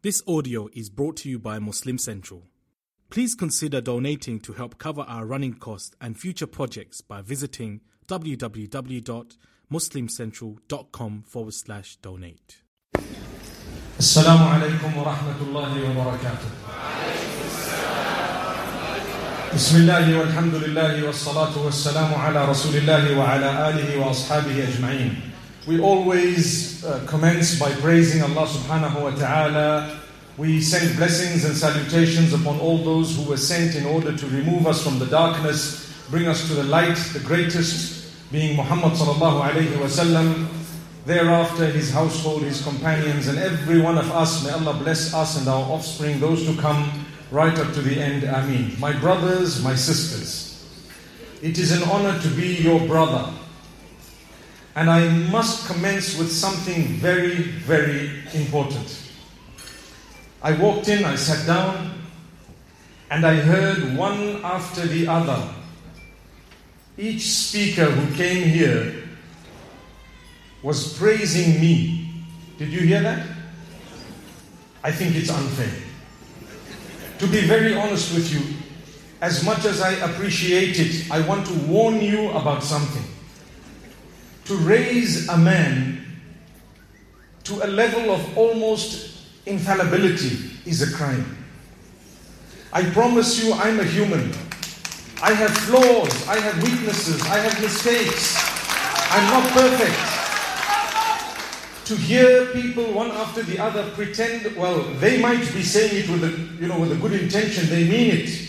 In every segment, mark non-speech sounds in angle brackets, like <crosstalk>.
This audio is brought to you by Muslim Central. Please consider donating to help cover our running costs and future projects by visiting www.muslimcentral.com forward slash donate. Assalamu alaikum wa rahmatullahi wa barakatuh. Bismillahi walhamdulillahi wassalatu wassalamu ala rasulillahi wa ala alihi wa ashabihi ajma'in. We always uh, commence by praising Allah subhanahu wa ta'ala. We send blessings and salutations upon all those who were sent in order to remove us from the darkness, bring us to the light, the greatest being Muhammad sallallahu alayhi wa sallam. Thereafter, his household, his companions, and every one of us, may Allah bless us and our offspring, those to come right up to the end. Ameen. My brothers, my sisters, it is an honor to be your brother. And I must commence with something very, very important. I walked in, I sat down, and I heard one after the other. Each speaker who came here was praising me. Did you hear that? I think it's unfair. To be very honest with you, as much as I appreciate it, I want to warn you about something. To raise a man to a level of almost infallibility is a crime. I promise you, I'm a human. I have flaws, I have weaknesses, I have mistakes. I'm not perfect to hear people one after the other pretend, well, they might be saying it with a, you know, with a good intention, they mean it.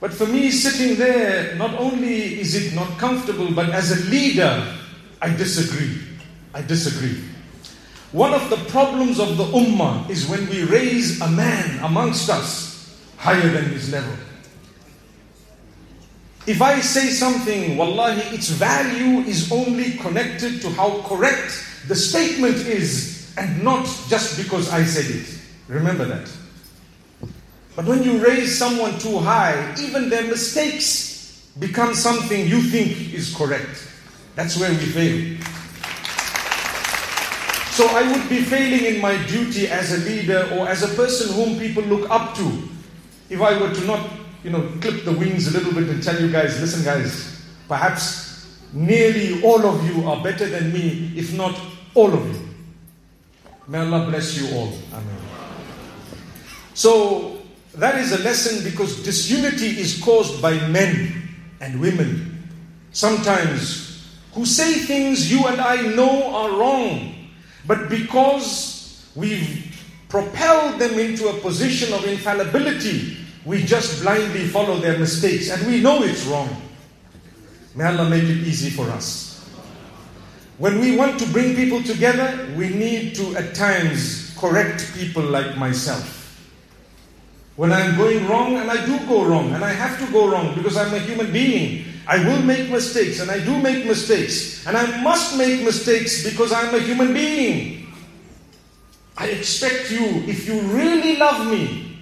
But for me, sitting there, not only is it not comfortable, but as a leader, I disagree. I disagree. One of the problems of the ummah is when we raise a man amongst us higher than his level. If I say something, wallahi, its value is only connected to how correct the statement is and not just because I said it. Remember that. But when you raise someone too high, even their mistakes become something you think is correct. That's where we fail. So I would be failing in my duty as a leader or as a person whom people look up to if I were to not, you know, clip the wings a little bit and tell you guys, listen guys, perhaps nearly all of you are better than me, if not all of you. May Allah bless you all. Amen. So that is a lesson because disunity is caused by men and women. Sometimes who say things you and I know are wrong, but because we've propelled them into a position of infallibility, we just blindly follow their mistakes and we know it's wrong. May Allah make it easy for us. When we want to bring people together, we need to at times correct people like myself. When I'm going wrong, and I do go wrong, and I have to go wrong because I'm a human being, I will make mistakes, and I do make mistakes, and I must make mistakes because I'm a human being. I expect you, if you really love me,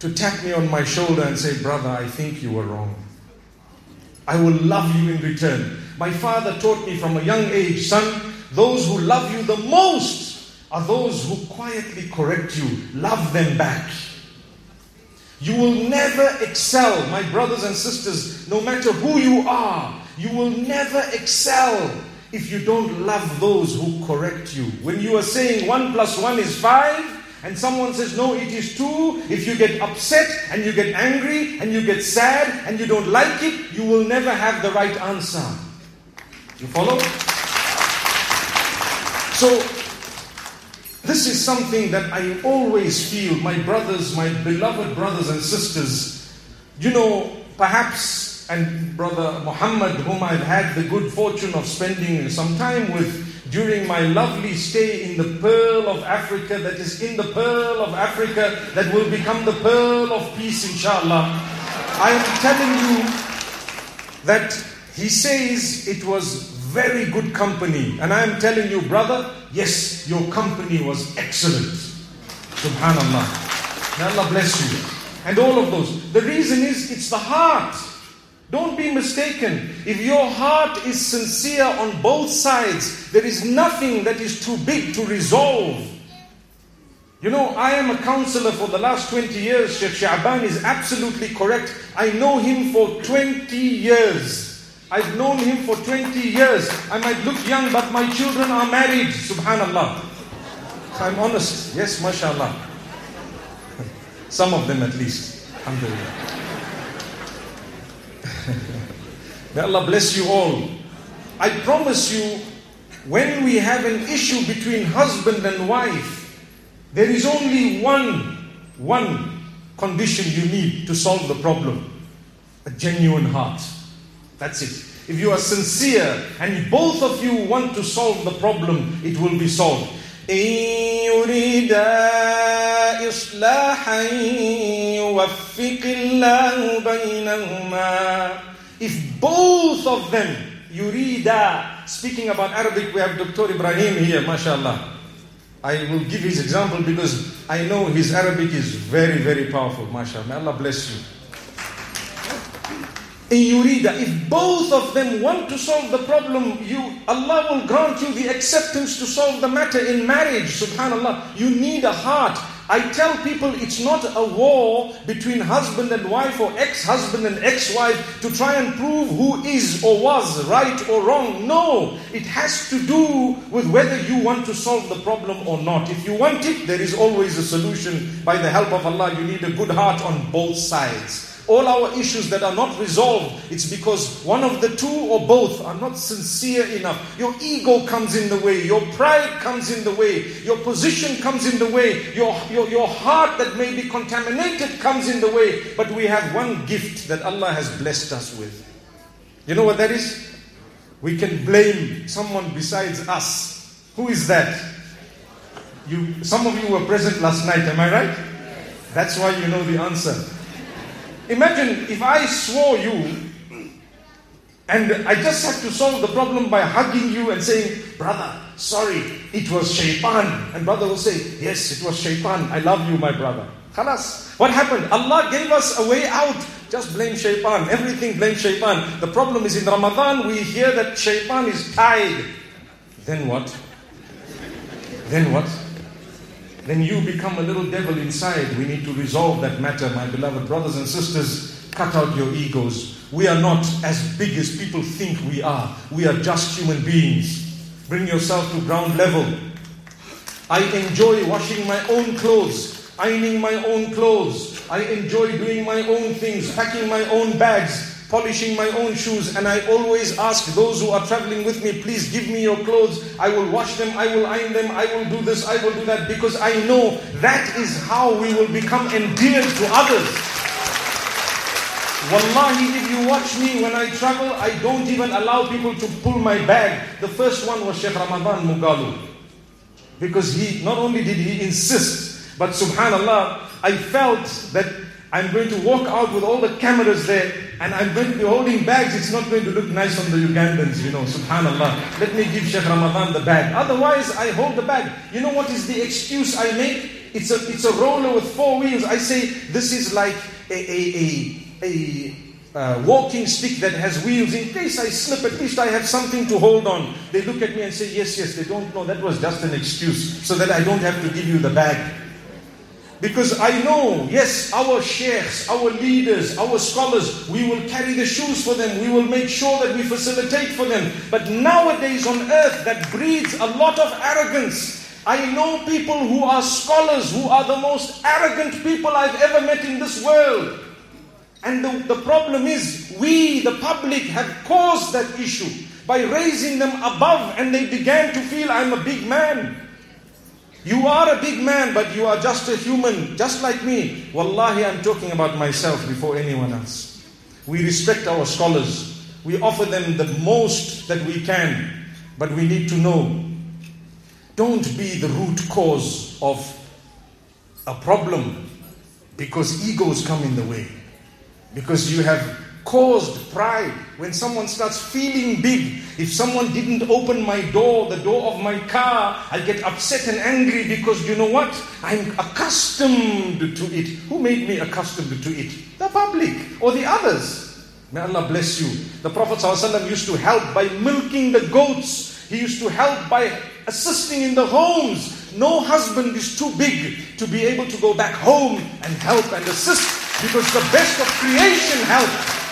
to tap me on my shoulder and say, Brother, I think you were wrong. I will love you in return. My father taught me from a young age, son, those who love you the most are those who quietly correct you. Love them back. You will never excel, my brothers and sisters, no matter who you are. You will never excel if you don't love those who correct you. When you are saying one plus one is five, and someone says, no, it is two, if you get upset and you get angry and you get sad and you don't like it, you will never have the right answer. You follow? So, this is something that I always feel, my brothers, my beloved brothers and sisters, you know, perhaps, and brother Muhammad, whom I've had the good fortune of spending some time with during my lovely stay in the pearl of Africa, that is in the pearl of Africa, that will become the pearl of peace, inshallah. I am telling you that he says it was very good company. And I am telling you, brother, yes, your company was excellent. Subhanallah. May Allah bless you. And all of those. The reason is it's the heart. Don't be mistaken. If your heart is sincere on both sides, there is nothing that is too big to resolve. You know, I am a counselor for the last 20 years. Sheikh Sha'ban is absolutely correct. I know him for 20 years. I've known him for 20 years. I might look young, but my children are married. Subhanallah. So I'm honest. Yes, mashallah. <laughs> Some of them at least. Alhamdulillah. <laughs> May Allah bless you all. I promise you, when we have an issue between husband and wife, there is only one, one condition you need to solve the problem a genuine heart. That's it. If you are sincere and both of you want to solve the problem, it will be solved. If both of them, yurida, speaking about Arabic, we have Dr. Ibrahim here, mashallah. I will give his example because I know his Arabic is very, very powerful. MashaAllah. May Allah bless you. In Yurida, if both of them want to solve the problem, you Allah will grant you the acceptance to solve the matter in marriage. Subhanallah. You need a heart. I tell people it's not a war between husband and wife or ex-husband and ex-wife to try and prove who is or was right or wrong. No, it has to do with whether you want to solve the problem or not. If you want it, there is always a solution. By the help of Allah, you need a good heart on both sides all our issues that are not resolved, it's because one of the two or both are not sincere enough. Your ego comes in the way, your pride comes in the way, your position comes in the way, your, your, your heart that may be contaminated comes in the way. But we have one gift that Allah has blessed us with. You know what that is? We can blame someone besides us. Who is that? You, some of you were present last night, am I right? That's why you know the answer. Imagine if I swore you and I just had to solve the problem by hugging you and saying, Brother, sorry, it was shaitan. And brother will say, Yes, it was shaitan. I love you, my brother. Khalas. What happened? Allah gave us a way out. Just blame shaitan. Everything blame shaitan. The problem is in Ramadan, we hear that shaitan is tied. Then what? Then what? Then you become a little devil inside. We need to resolve that matter, my beloved brothers and sisters. Cut out your egos. We are not as big as people think we are. We are just human beings. Bring yourself to ground level. I enjoy washing my own clothes, ironing my own clothes. I enjoy doing my own things, packing my own bags, polishing my own shoes, and I always ask those who are traveling with me, please give me your clothes. I will wash them, I will iron them, I will do this, I will do that, because I know that is how we will become endeared to others. Wallahi, if you watch me when I travel, I don't even allow people to pull my bag. The first one was Sheikh Ramadan Mugalu. Because he, not only did he insist, but subhanallah, I felt that I'm going to walk out with all the cameras there and I'm going to be holding bags. It's not going to look nice on the Ugandans, you know, subhanAllah. Let me give Sheikh Ramadan the bag. Otherwise, I hold the bag. You know what is the excuse I make? It's a, it's a roller with four wheels. I say, this is like a, a, a, a uh, walking stick that has wheels. In case I slip, at least I have something to hold on. They look at me and say, yes, yes. They don't know. That was just an excuse so that I don't have to give you the bag. Because I know, yes, our sheikhs, our leaders, our scholars, we will carry the shoes for them. We will make sure that we facilitate for them. But nowadays on earth, that breeds a lot of arrogance. I know people who are scholars, who are the most arrogant people I've ever met in this world. And the, the problem is, we, the public, have caused that issue by raising them above, and they began to feel, I'm a big man. You are a big man, but you are just a human, just like me. Wallahi, I'm talking about myself before anyone else. We respect our scholars. We offer them the most that we can. But we need to know don't be the root cause of a problem because egos come in the way. Because you have caused pride. When someone starts feeling big, if someone didn't open my door, the door of my car, I get upset and angry because you know what? I'm accustomed to it. Who made me accustomed to it? The public or the others. May Allah bless you. The Prophet ﷺ used to help by milking the goats He used to help by assisting in the homes. No husband is too big to be able to go back home and help and assist because the best of creation help.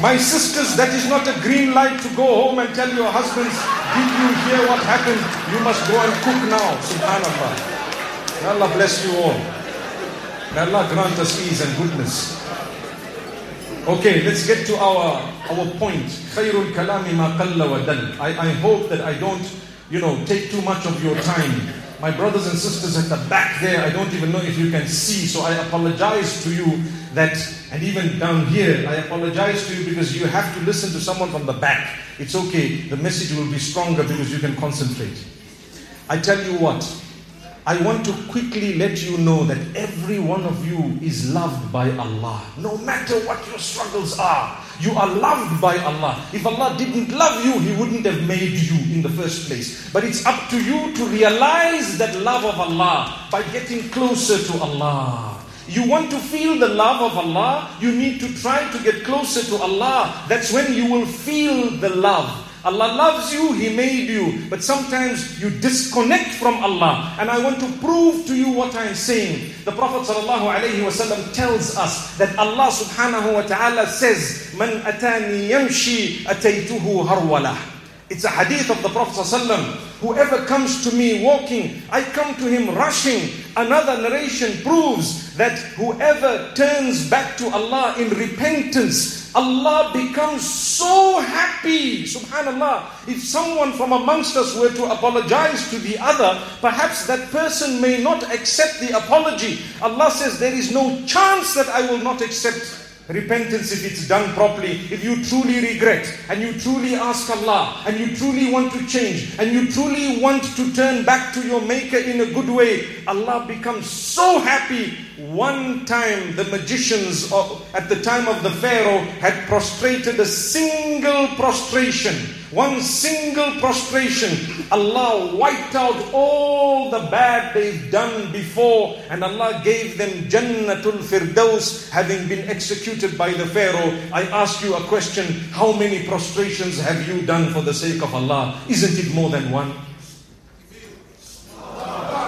My sisters, that is not a green light to go home and tell your husbands, did you hear what happened? You must go and cook now. Subhanallah. May Allah bless you all. May Allah grant us ease and goodness. Okay, let's get to our, our point. خير الكلام ما قل ودل. I, I hope that I don't, you know, take too much of your time. my brothers and sisters at the back there, I don't even know if you can see, so I apologize to you that, and even down here, I apologize to you because you have to listen to someone from the back. It's okay, the message will be stronger because you can concentrate. I tell you what, I want to quickly let you know that every one of you is loved by Allah. No matter what your struggles are, you are loved by Allah. If Allah didn't love you, He wouldn't have made you in the first place. But it's up to you to realize that love of Allah by getting closer to Allah. You want to feel the love of Allah, you need to try to get closer to Allah. That's when you will feel the love. Allah loves you, He made you. But sometimes you disconnect from Allah. And I want to prove to you what I'm saying. The Prophet ﷺ tells us that Allah subhanahu wa ta'ala says, Man atani yamshi ataytuhu harwalah. It's a hadith of the Prophet ﷺ. Whoever comes to me walking, I come to him rushing. Another narration proves that whoever turns back to Allah in repentance, Allah becomes so happy. Subhanallah. If someone from amongst us were to apologize to the other, perhaps that person may not accept the apology. Allah says, There is no chance that I will not accept Repentance, if it's done properly, if you truly regret and you truly ask Allah and you truly want to change and you truly want to turn back to your Maker in a good way, Allah becomes so happy. One time, the magicians at the time of the Pharaoh had prostrated a single prostration one single prostration, Allah wiped out all the bad they've done before, and Allah gave them Jannatul Firdaus, having been executed by the Pharaoh. I ask you a question how many prostrations have you done for the sake of Allah? Isn't it more than one?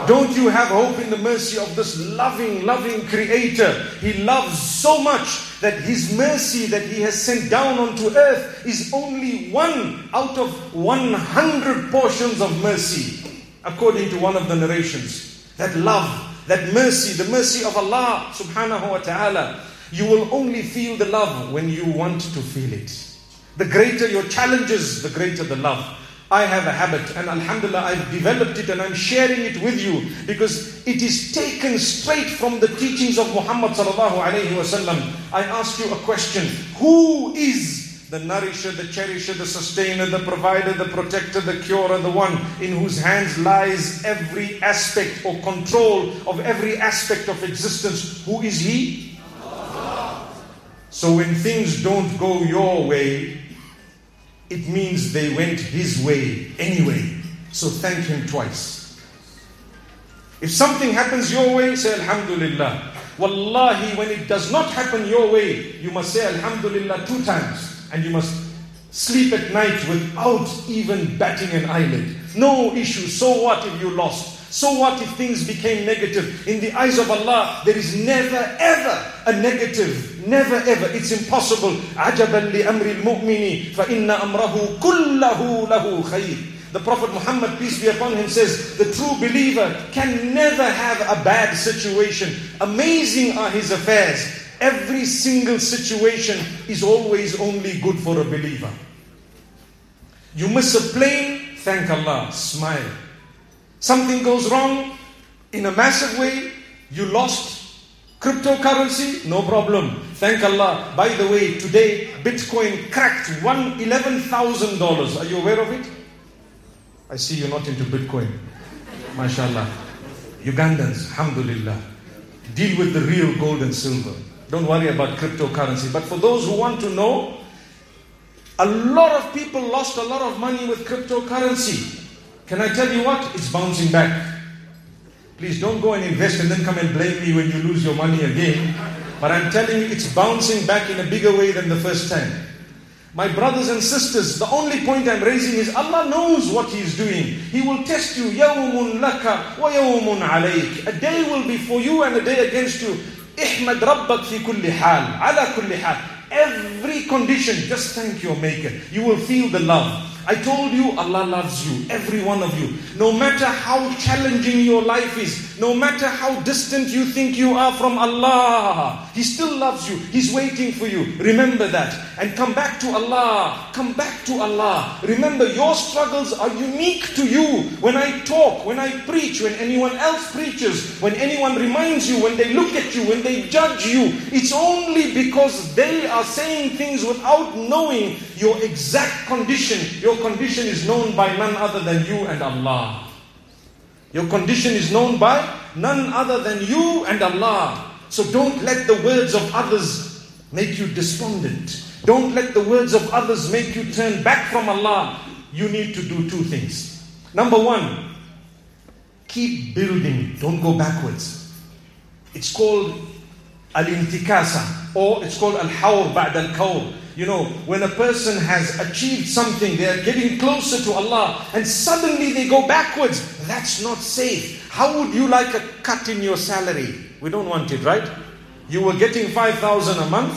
Don't you have hope in the mercy of this loving, loving Creator? He loves so much that His mercy that He has sent down onto earth is only one out of 100 portions of mercy, according to one of the narrations. That love, that mercy, the mercy of Allah subhanahu wa ta'ala, you will only feel the love when you want to feel it. The greater your challenges, the greater the love. I have a habit, and Alhamdulillah, I've developed it and I'm sharing it with you because it is taken straight from the teachings of Muhammad. I ask you a question Who is the nourisher, the cherisher, the sustainer, the provider, the protector, the curer, the one in whose hands lies every aspect or control of every aspect of existence? Who is He? So when things don't go your way, it means they went his way anyway. So thank him twice. If something happens your way, say Alhamdulillah. Wallahi, when it does not happen your way, you must say Alhamdulillah two times. And you must sleep at night without even batting an eyelid. No issue. So what if you lost? So what if things became negative? In the eyes of Allah, there is never ever a negative. Never ever. It's impossible. عَجَبًا لِأَمْرِ الْمُؤْمِنِ فَإِنَّ أَمْرَهُ كُلَّهُ لَهُ خَيْرٌ the Prophet Muhammad, peace be upon him, says, The true believer can never have a bad situation. Amazing are his affairs. Every single situation is always only good for a believer. You miss a plane, thank Allah, smile. Something goes wrong in a massive way, you lost cryptocurrency, no problem. Thank Allah. By the way, today Bitcoin cracked one eleven thousand dollars. Are you aware of it? I see you're not into Bitcoin. MashaAllah. Ugandans, alhamdulillah. Deal with the real gold and silver. Don't worry about cryptocurrency. But for those who want to know, a lot of people lost a lot of money with cryptocurrency. Can I tell you what? It's bouncing back. Please don't go and invest and then come and blame me when you lose your money again. But I'm telling you, it's bouncing back in a bigger way than the first time. My brothers and sisters, the only point I'm raising is Allah knows what He is doing. He will test you. يَوْمٌ لَكَ وَيَوْمٌ عَلَيْكَ A day will be for you and a day against you. احمد ربك في كل حال على كل حال Every condition, just thank your Maker. You will feel the love. I told you, Allah loves you, every one of you. No matter how challenging your life is, no matter how distant you think you are from Allah, He still loves you. He's waiting for you. Remember that. And come back to Allah. Come back to Allah. Remember, your struggles are unique to you. When I talk, when I preach, when anyone else preaches, when anyone reminds you, when they look at you, when they judge you, it's only because they are saying things without knowing your exact condition, your condition is known by none other than you and Allah. Your condition is known by none other than you and Allah. So don't let the words of others make you despondent. Don't let the words of others make you turn back from Allah. You need to do two things. Number one, keep building, don't go backwards. It's called al-intikasa or it's called al-hawr ba'd al-kawr. You know, when a person has achieved something, they are getting closer to Allah, and suddenly they go backwards. That's not safe. How would you like a cut in your salary? We don't want it, right? You were getting 5,000 a month,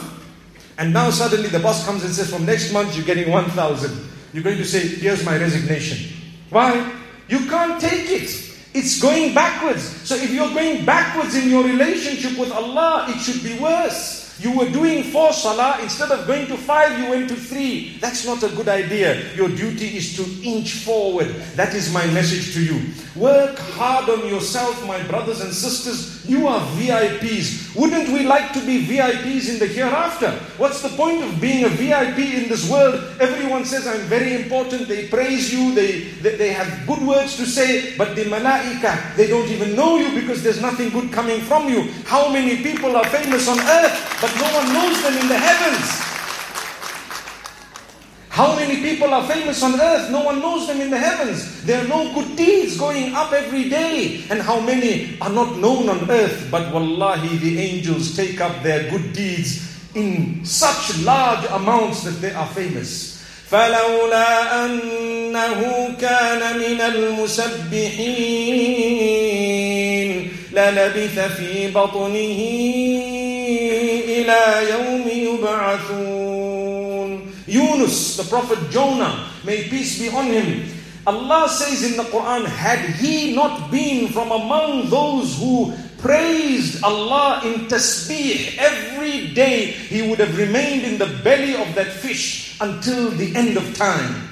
and now suddenly the boss comes and says, from next month you're getting 1,000. You're going to say, here's my resignation. Why? You can't take it. It's going backwards. So if you're going backwards in your relationship with Allah, it should be worse. You were doing four salah, instead of going to five, you went to three. That's not a good idea. Your duty is to inch forward. That is my message to you. Work hard on yourself, my brothers and sisters. You are VIPs. Wouldn't we like to be VIPs in the hereafter? What's the point of being a VIP in this world? Everyone says, I'm very important. They praise you. They, they, they have good words to say. But the malaika, they don't even know you because there's nothing good coming from you. How many people are famous on earth? But but no one knows them in the heavens. How many people are famous on earth? No one knows them in the heavens. There are no good deeds going up every day. And how many are not known on earth? But wallahi, the angels take up their good deeds in such large amounts that they are famous. فلولا أنه كان من المسبحين للبث في بطنه إلى يوم يبعثون Yunus, the prophet Jonah, may peace be on him, Allah says in the Quran, had he not been from among those who praised Allah in tasbih every day, he would have remained in the belly of that fish until the end of time.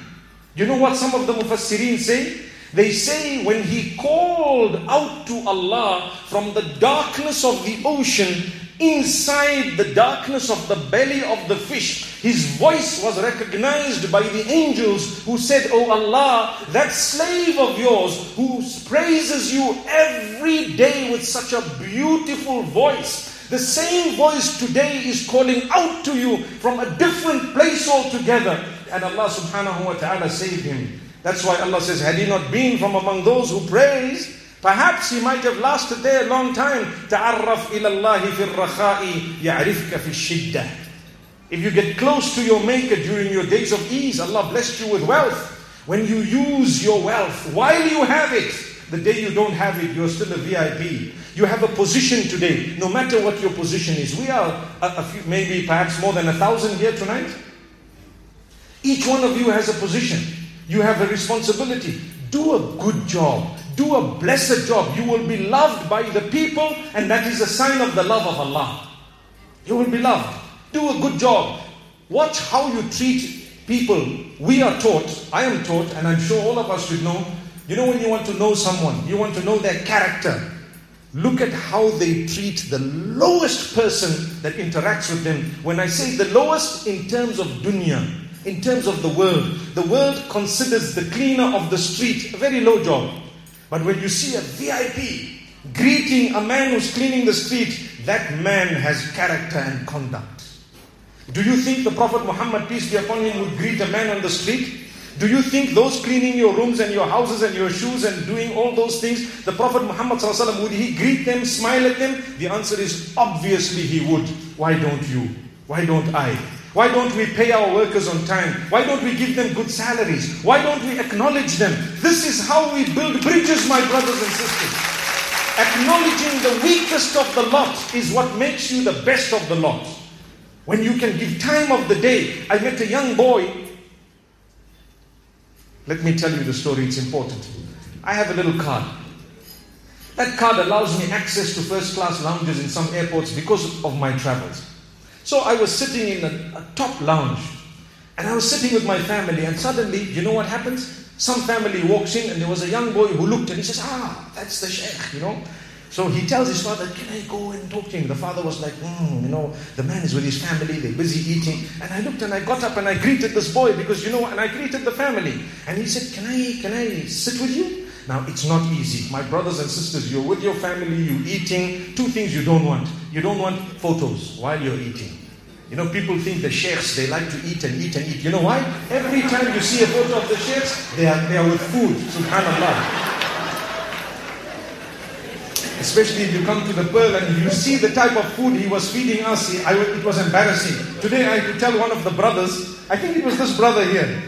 You know what some of the Mufassirin say? They say when he called out to Allah from the darkness of the ocean, inside the darkness of the belly of the fish, his voice was recognized by the angels who said, Oh Allah, that slave of yours who praises you every day with such a beautiful voice. The same voice today is calling out to you from a different place altogether. And Allah subhanahu wa ta'ala saved him. That's why Allah says, had he not been from among those who praise, perhaps he might have lasted there a long time. تعرف إلى الله في الرخاء يعرفك في الشدة. If you get close to your Maker during your days of ease, Allah blessed you with wealth. When you use your wealth while you have it, the day you don't have it, you're still a VIP. You have a position today, no matter what your position is. We are a, a few, maybe perhaps more than a thousand here tonight. Each one of you has a position. You have a responsibility. Do a good job. Do a blessed job. You will be loved by the people, and that is a sign of the love of Allah. You will be loved. Do a good job. Watch how you treat people. We are taught, I am taught, and I'm sure all of us should know. You know, when you want to know someone, you want to know their character. Look at how they treat the lowest person that interacts with them. When I say the lowest, in terms of dunya, in terms of the world, the world considers the cleaner of the street a very low job. But when you see a VIP greeting a man who's cleaning the street, that man has character and conduct. Do you think the Prophet Muhammad, peace be upon him, would greet a man on the street? Do you think those cleaning your rooms and your houses and your shoes and doing all those things, the Prophet Muhammad would he greet them, smile at them? The answer is obviously he would. Why don't you? Why don't I? Why don't we pay our workers on time? Why don't we give them good salaries? Why don't we acknowledge them? This is how we build bridges, my brothers and sisters. Acknowledging the weakest of the lot is what makes you the best of the lot. When you can give time of the day. I met a young boy. Let me tell you the story, it's important. I have a little card. That card allows me access to first class lounges in some airports because of my travels. So I was sitting in a, a, top lounge and I was sitting with my family, and suddenly, you know what happens? Some family walks in and there was a young boy who looked and he says, Ah, that's the sheikh, you know. So he tells his father, Can I go and talk to him? The father was like, mm, You know, the man is with his family, they're busy eating. And I looked and I got up and I greeted this boy because, you know, and I greeted the family. And he said, Can I, can I sit with you? Now, it's not easy. My brothers and sisters, you're with your family, you're eating. Two things you don't want. You don't want photos while you're eating. You know, people think the sheikhs, they like to eat and eat and eat. You know why? Every time you see a photo of the sheikhs, they are, they are with food. Subhanallah. Especially if you come to the Pearl and you see the type of food he was feeding us, I, it was embarrassing. Today I could tell one of the brothers, I think it was this brother here.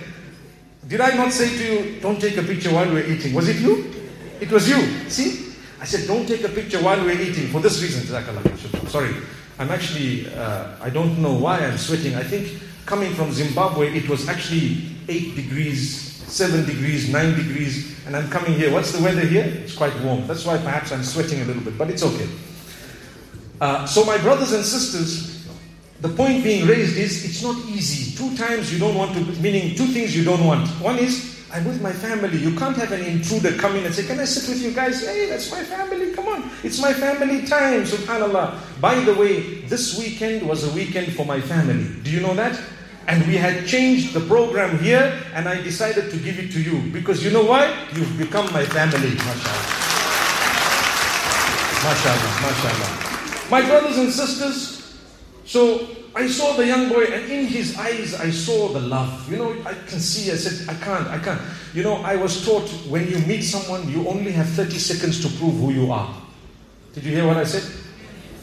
Did I not say to you, don't take a picture while we're eating? Was it you? It was you. See? I said, don't take a picture while we're eating for this reason. Sorry. I'm actually, uh, I don't know why I'm sweating. I think coming from Zimbabwe, it was actually 8 degrees seven degrees, nine degrees, and I'm coming here. What's the weather here? It's quite warm. That's why perhaps I'm sweating a little bit, but it's okay. Uh, so, my brothers and sisters, the point being raised is it's not easy. Two times you don't want to, meaning two things you don't want. One is, I'm with my family. You can't have an intruder come in and say, Can I sit with you guys? Hey, that's my family. Come on. It's my family time. SubhanAllah. By the way, this weekend was a weekend for my family. Do you know that? And we had changed the program here, and I decided to give it to you. Because you know why? You've become my family, mashallah. Mashallah, mashallah. My brothers and sisters, so I saw the young boy, and in his eyes, I saw the love. You know, I can see, I said, I can't, I can't. You know, I was taught when you meet someone, you only have 30 seconds to prove who you are. Did you hear what I said?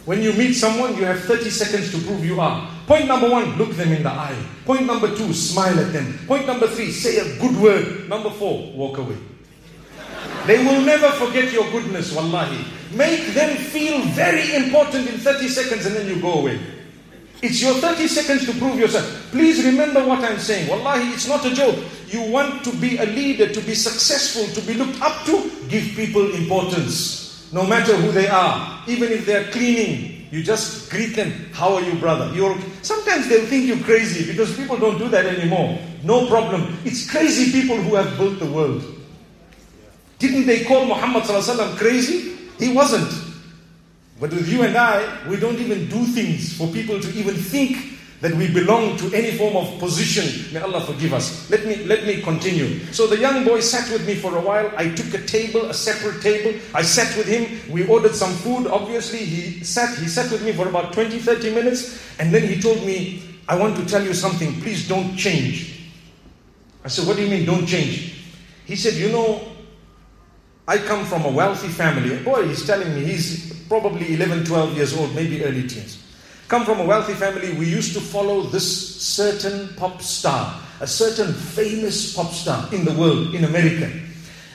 When you meet someone, you have 30 seconds to prove you are. Point number one, look them in the eye. Point number two, smile at them. Point number three, say a good word. Number four, walk away. They will never forget your goodness, wallahi. Make them feel very important in 30 seconds and then you go away. It's your 30 seconds to prove yourself. Please remember what I'm saying. Wallahi, it's not a joke. You want to be a leader, to be successful, to be looked up to, give people importance no matter who they are, even if they're cleaning, you just greet them. How are you, brother? You're sometimes they'll think you're crazy because people don't do that anymore. No problem. It's crazy people who have built the world. Didn't they call Muhammad crazy? He wasn't. But with you and I, we don't even do things for people to even think that we belong to any form of position. May Allah forgive us. Let me let me continue. So the young boy sat with me for a while. I took a table, a separate table. I sat with him. We ordered some food. Obviously, he sat he sat with me for about 20, 30 minutes, and then he told me, I want to tell you something. Please don't change. I said, What do you mean don't change? He said, You know, I come from a wealthy family. Boy, he's telling me he's probably 11, 12 years old, maybe early teens come from a wealthy family, we used to follow this certain pop star, a certain famous pop star in the world, in America.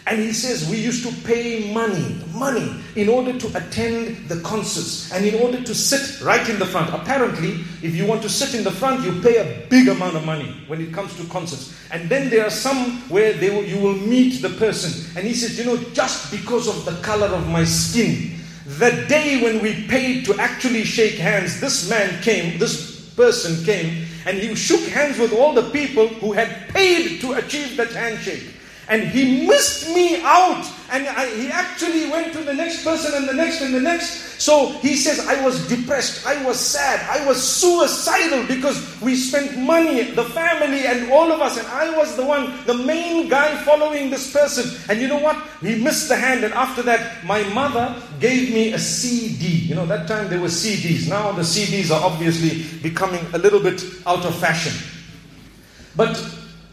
And he says we used to pay money, money, in order to attend the concerts and in order to sit right in the front. Apparently, if you want to sit in the front, you pay a big amount of money when it comes to concerts. And then there are some where will, you will meet the person. And he says, you know, just because of the color of my skin, the day when we paid to actually shake hands, this man came, this person came, and he shook hands with all the people who had paid to achieve that handshake. And he missed me out. And I, he actually went to the next person and the next and the next. So he says, I was depressed. I was sad. I was suicidal because we spent money, the family and all of us. And I was the one, the main guy following this person. And you know what? He missed the hand. And after that, my mother gave me a CD. You know, that time there were CDs. Now the CDs are obviously becoming a little bit out of fashion. But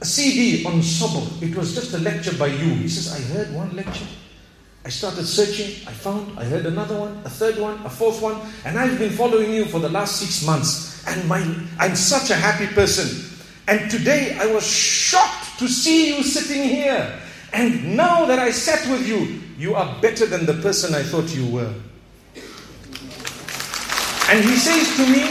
a CD on Sabr. It was just a lecture by you. He says, I heard one lecture. I started searching. I found, I heard another one, a third one, a fourth one. And I've been following you for the last six months. And my, I'm such a happy person. And today I was shocked to see you sitting here. And now that I sat with you, you are better than the person I thought you were. And he says to me,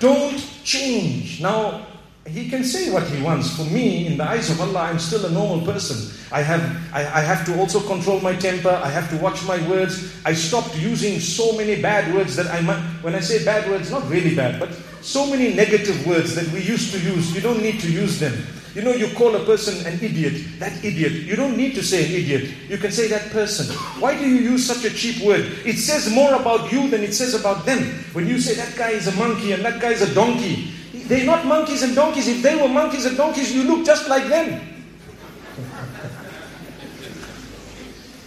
Don't change. Now, he can say what he wants. For me, in the eyes of Allah, I'm still a normal person. I have, I, I, have to also control my temper. I have to watch my words. I stopped using so many bad words that I might, when I say bad words, not really bad, but so many negative words that we used to use. You don't need to use them. You know, you call a person an idiot, that idiot. You don't need to say an idiot. You can say that person. Why do you use such a cheap word? It says more about you than it says about them. When you say that guy is a monkey and that guy is a donkey, they're not monkeys and donkeys. If they were monkeys and donkeys, you look just like them.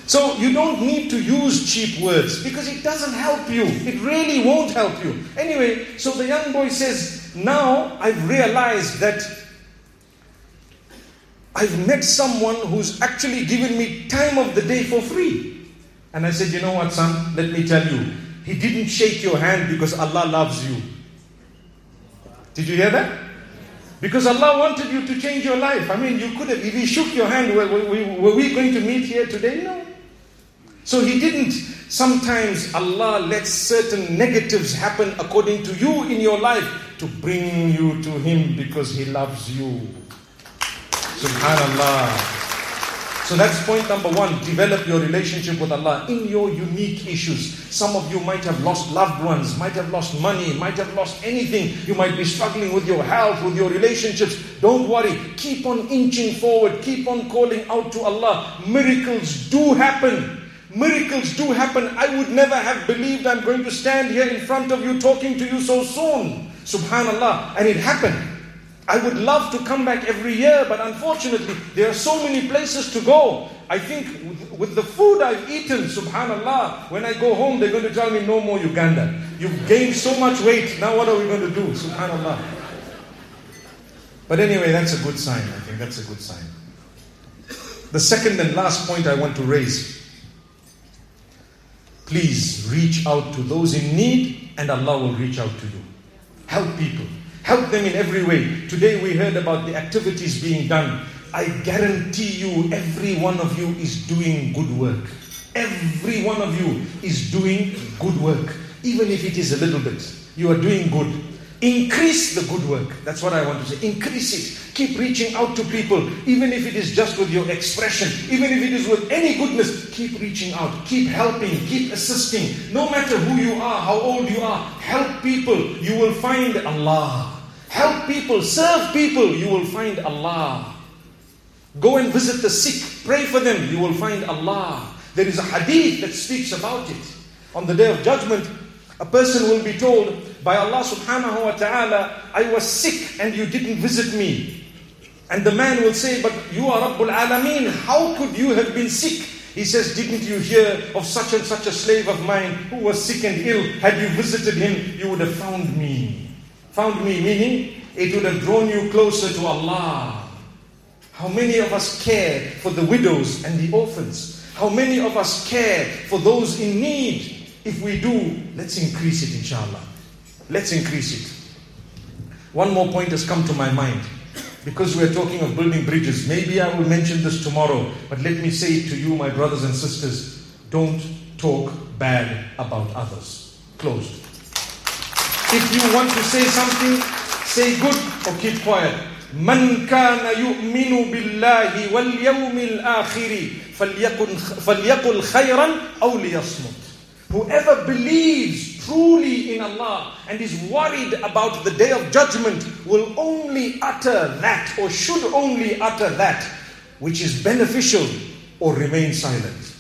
So you don't need to use cheap words because it doesn't help you. It really won't help you. Anyway, so the young boy says, Now I've realized that I've met someone who's actually given me time of the day for free. And I said, You know what, son? Let me tell you. He didn't shake your hand because Allah loves you. Did you hear that? Because Allah wanted you to change your life. I mean, you could have, if He shook your hand, were, were, we going to meet here today? No. So He didn't. Sometimes Allah lets certain negatives happen according to you in your life to bring you to Him because He loves you. Subhanallah. So that's point number one. Develop your relationship with Allah in your unique issues. Some of you might have lost loved ones, might have lost money, might have lost anything. You might be struggling with your health, with your relationships. Don't worry. Keep on inching forward. Keep on calling out to Allah. Miracles do happen. Miracles do happen. I would never have believed I'm going to stand here in front of you talking to you so soon. Subhanallah. And it happened. I would love to come back every year, but unfortunately, there are so many places to go. I think with, the food I've eaten, subhanAllah, when I go home, they're going to tell me no more Uganda. You've gained so much weight, now what are we going to do? Subhanallah. But anyway, that's a good sign. I think that's a good sign. The second and last point I want to raise please reach out to those in need, and Allah will reach out to you. Help people. Help them in every way. Today we heard about the activities being done. I guarantee you, every one of you is doing good work. Every one of you is doing good work. Even if it is a little bit, you are doing good. Increase the good work. That's what I want to say. Increase it. Keep reaching out to people, even if it is just with your expression, even if it is with any goodness. Keep reaching out. Keep helping. Keep assisting. No matter who you are, how old you are, help people. You will find Allah. Help people, serve people, you will find Allah. Go and visit the sick, pray for them, you will find Allah. There is a hadith that speaks about it. On the day of judgment, a person will be told by Allah subhanahu wa ta'ala, I was sick and you didn't visit me. And the man will say, But you are Rabbul Alameen, how could you have been sick? He says, Didn't you hear of such and such a slave of mine who was sick and ill? Had you visited him, you would have found me. Found me, meaning it would have drawn you closer to Allah. How many of us care for the widows and the orphans? How many of us care for those in need? If we do, let's increase it, inshallah. Let's increase it. One more point has come to my mind. Because we're talking of building bridges, maybe I will mention this tomorrow, but let me say it to you, my brothers and sisters don't talk bad about others. Closed. If you want to say something, say good or keep quiet. من كان يؤمن بالله واليوم الآخر فليكن فليقل خيرا أو ليصمت. Whoever believes truly in Allah and is worried about the day of judgment will only utter that or should only utter that which is beneficial or remain silent.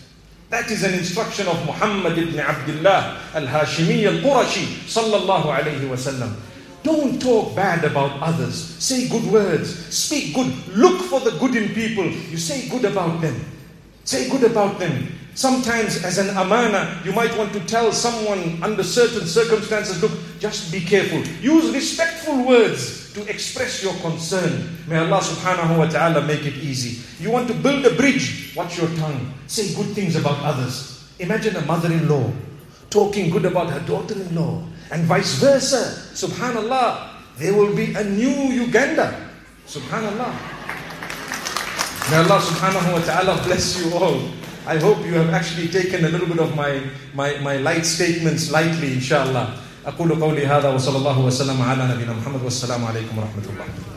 That is an instruction of Muhammad ibn Abdullah al-Hashimi al-Qurashi sallallahu wasallam. Don't talk bad about others. Say good words. Speak good. Look for the good in people. You say good about them. Say good about them. Sometimes, as an amana, you might want to tell someone under certain circumstances, look, just be careful. Use respectful words to express your concern. May Allah subhanahu wa ta'ala make it easy. You want to build a bridge, watch your tongue. Say good things about others. Imagine a mother in law talking good about her daughter in law And vice versa. Subhanallah. There will be a new Uganda. Subhanallah. May Allah subhanahu wa ta'ala bless you all. I hope you have actually taken a little bit of my, my, my light statements lightly, inshallah. أقول قولي هذا وصلى الله وسلم على نبينا محمد والسلام عليكم ورحمة الله.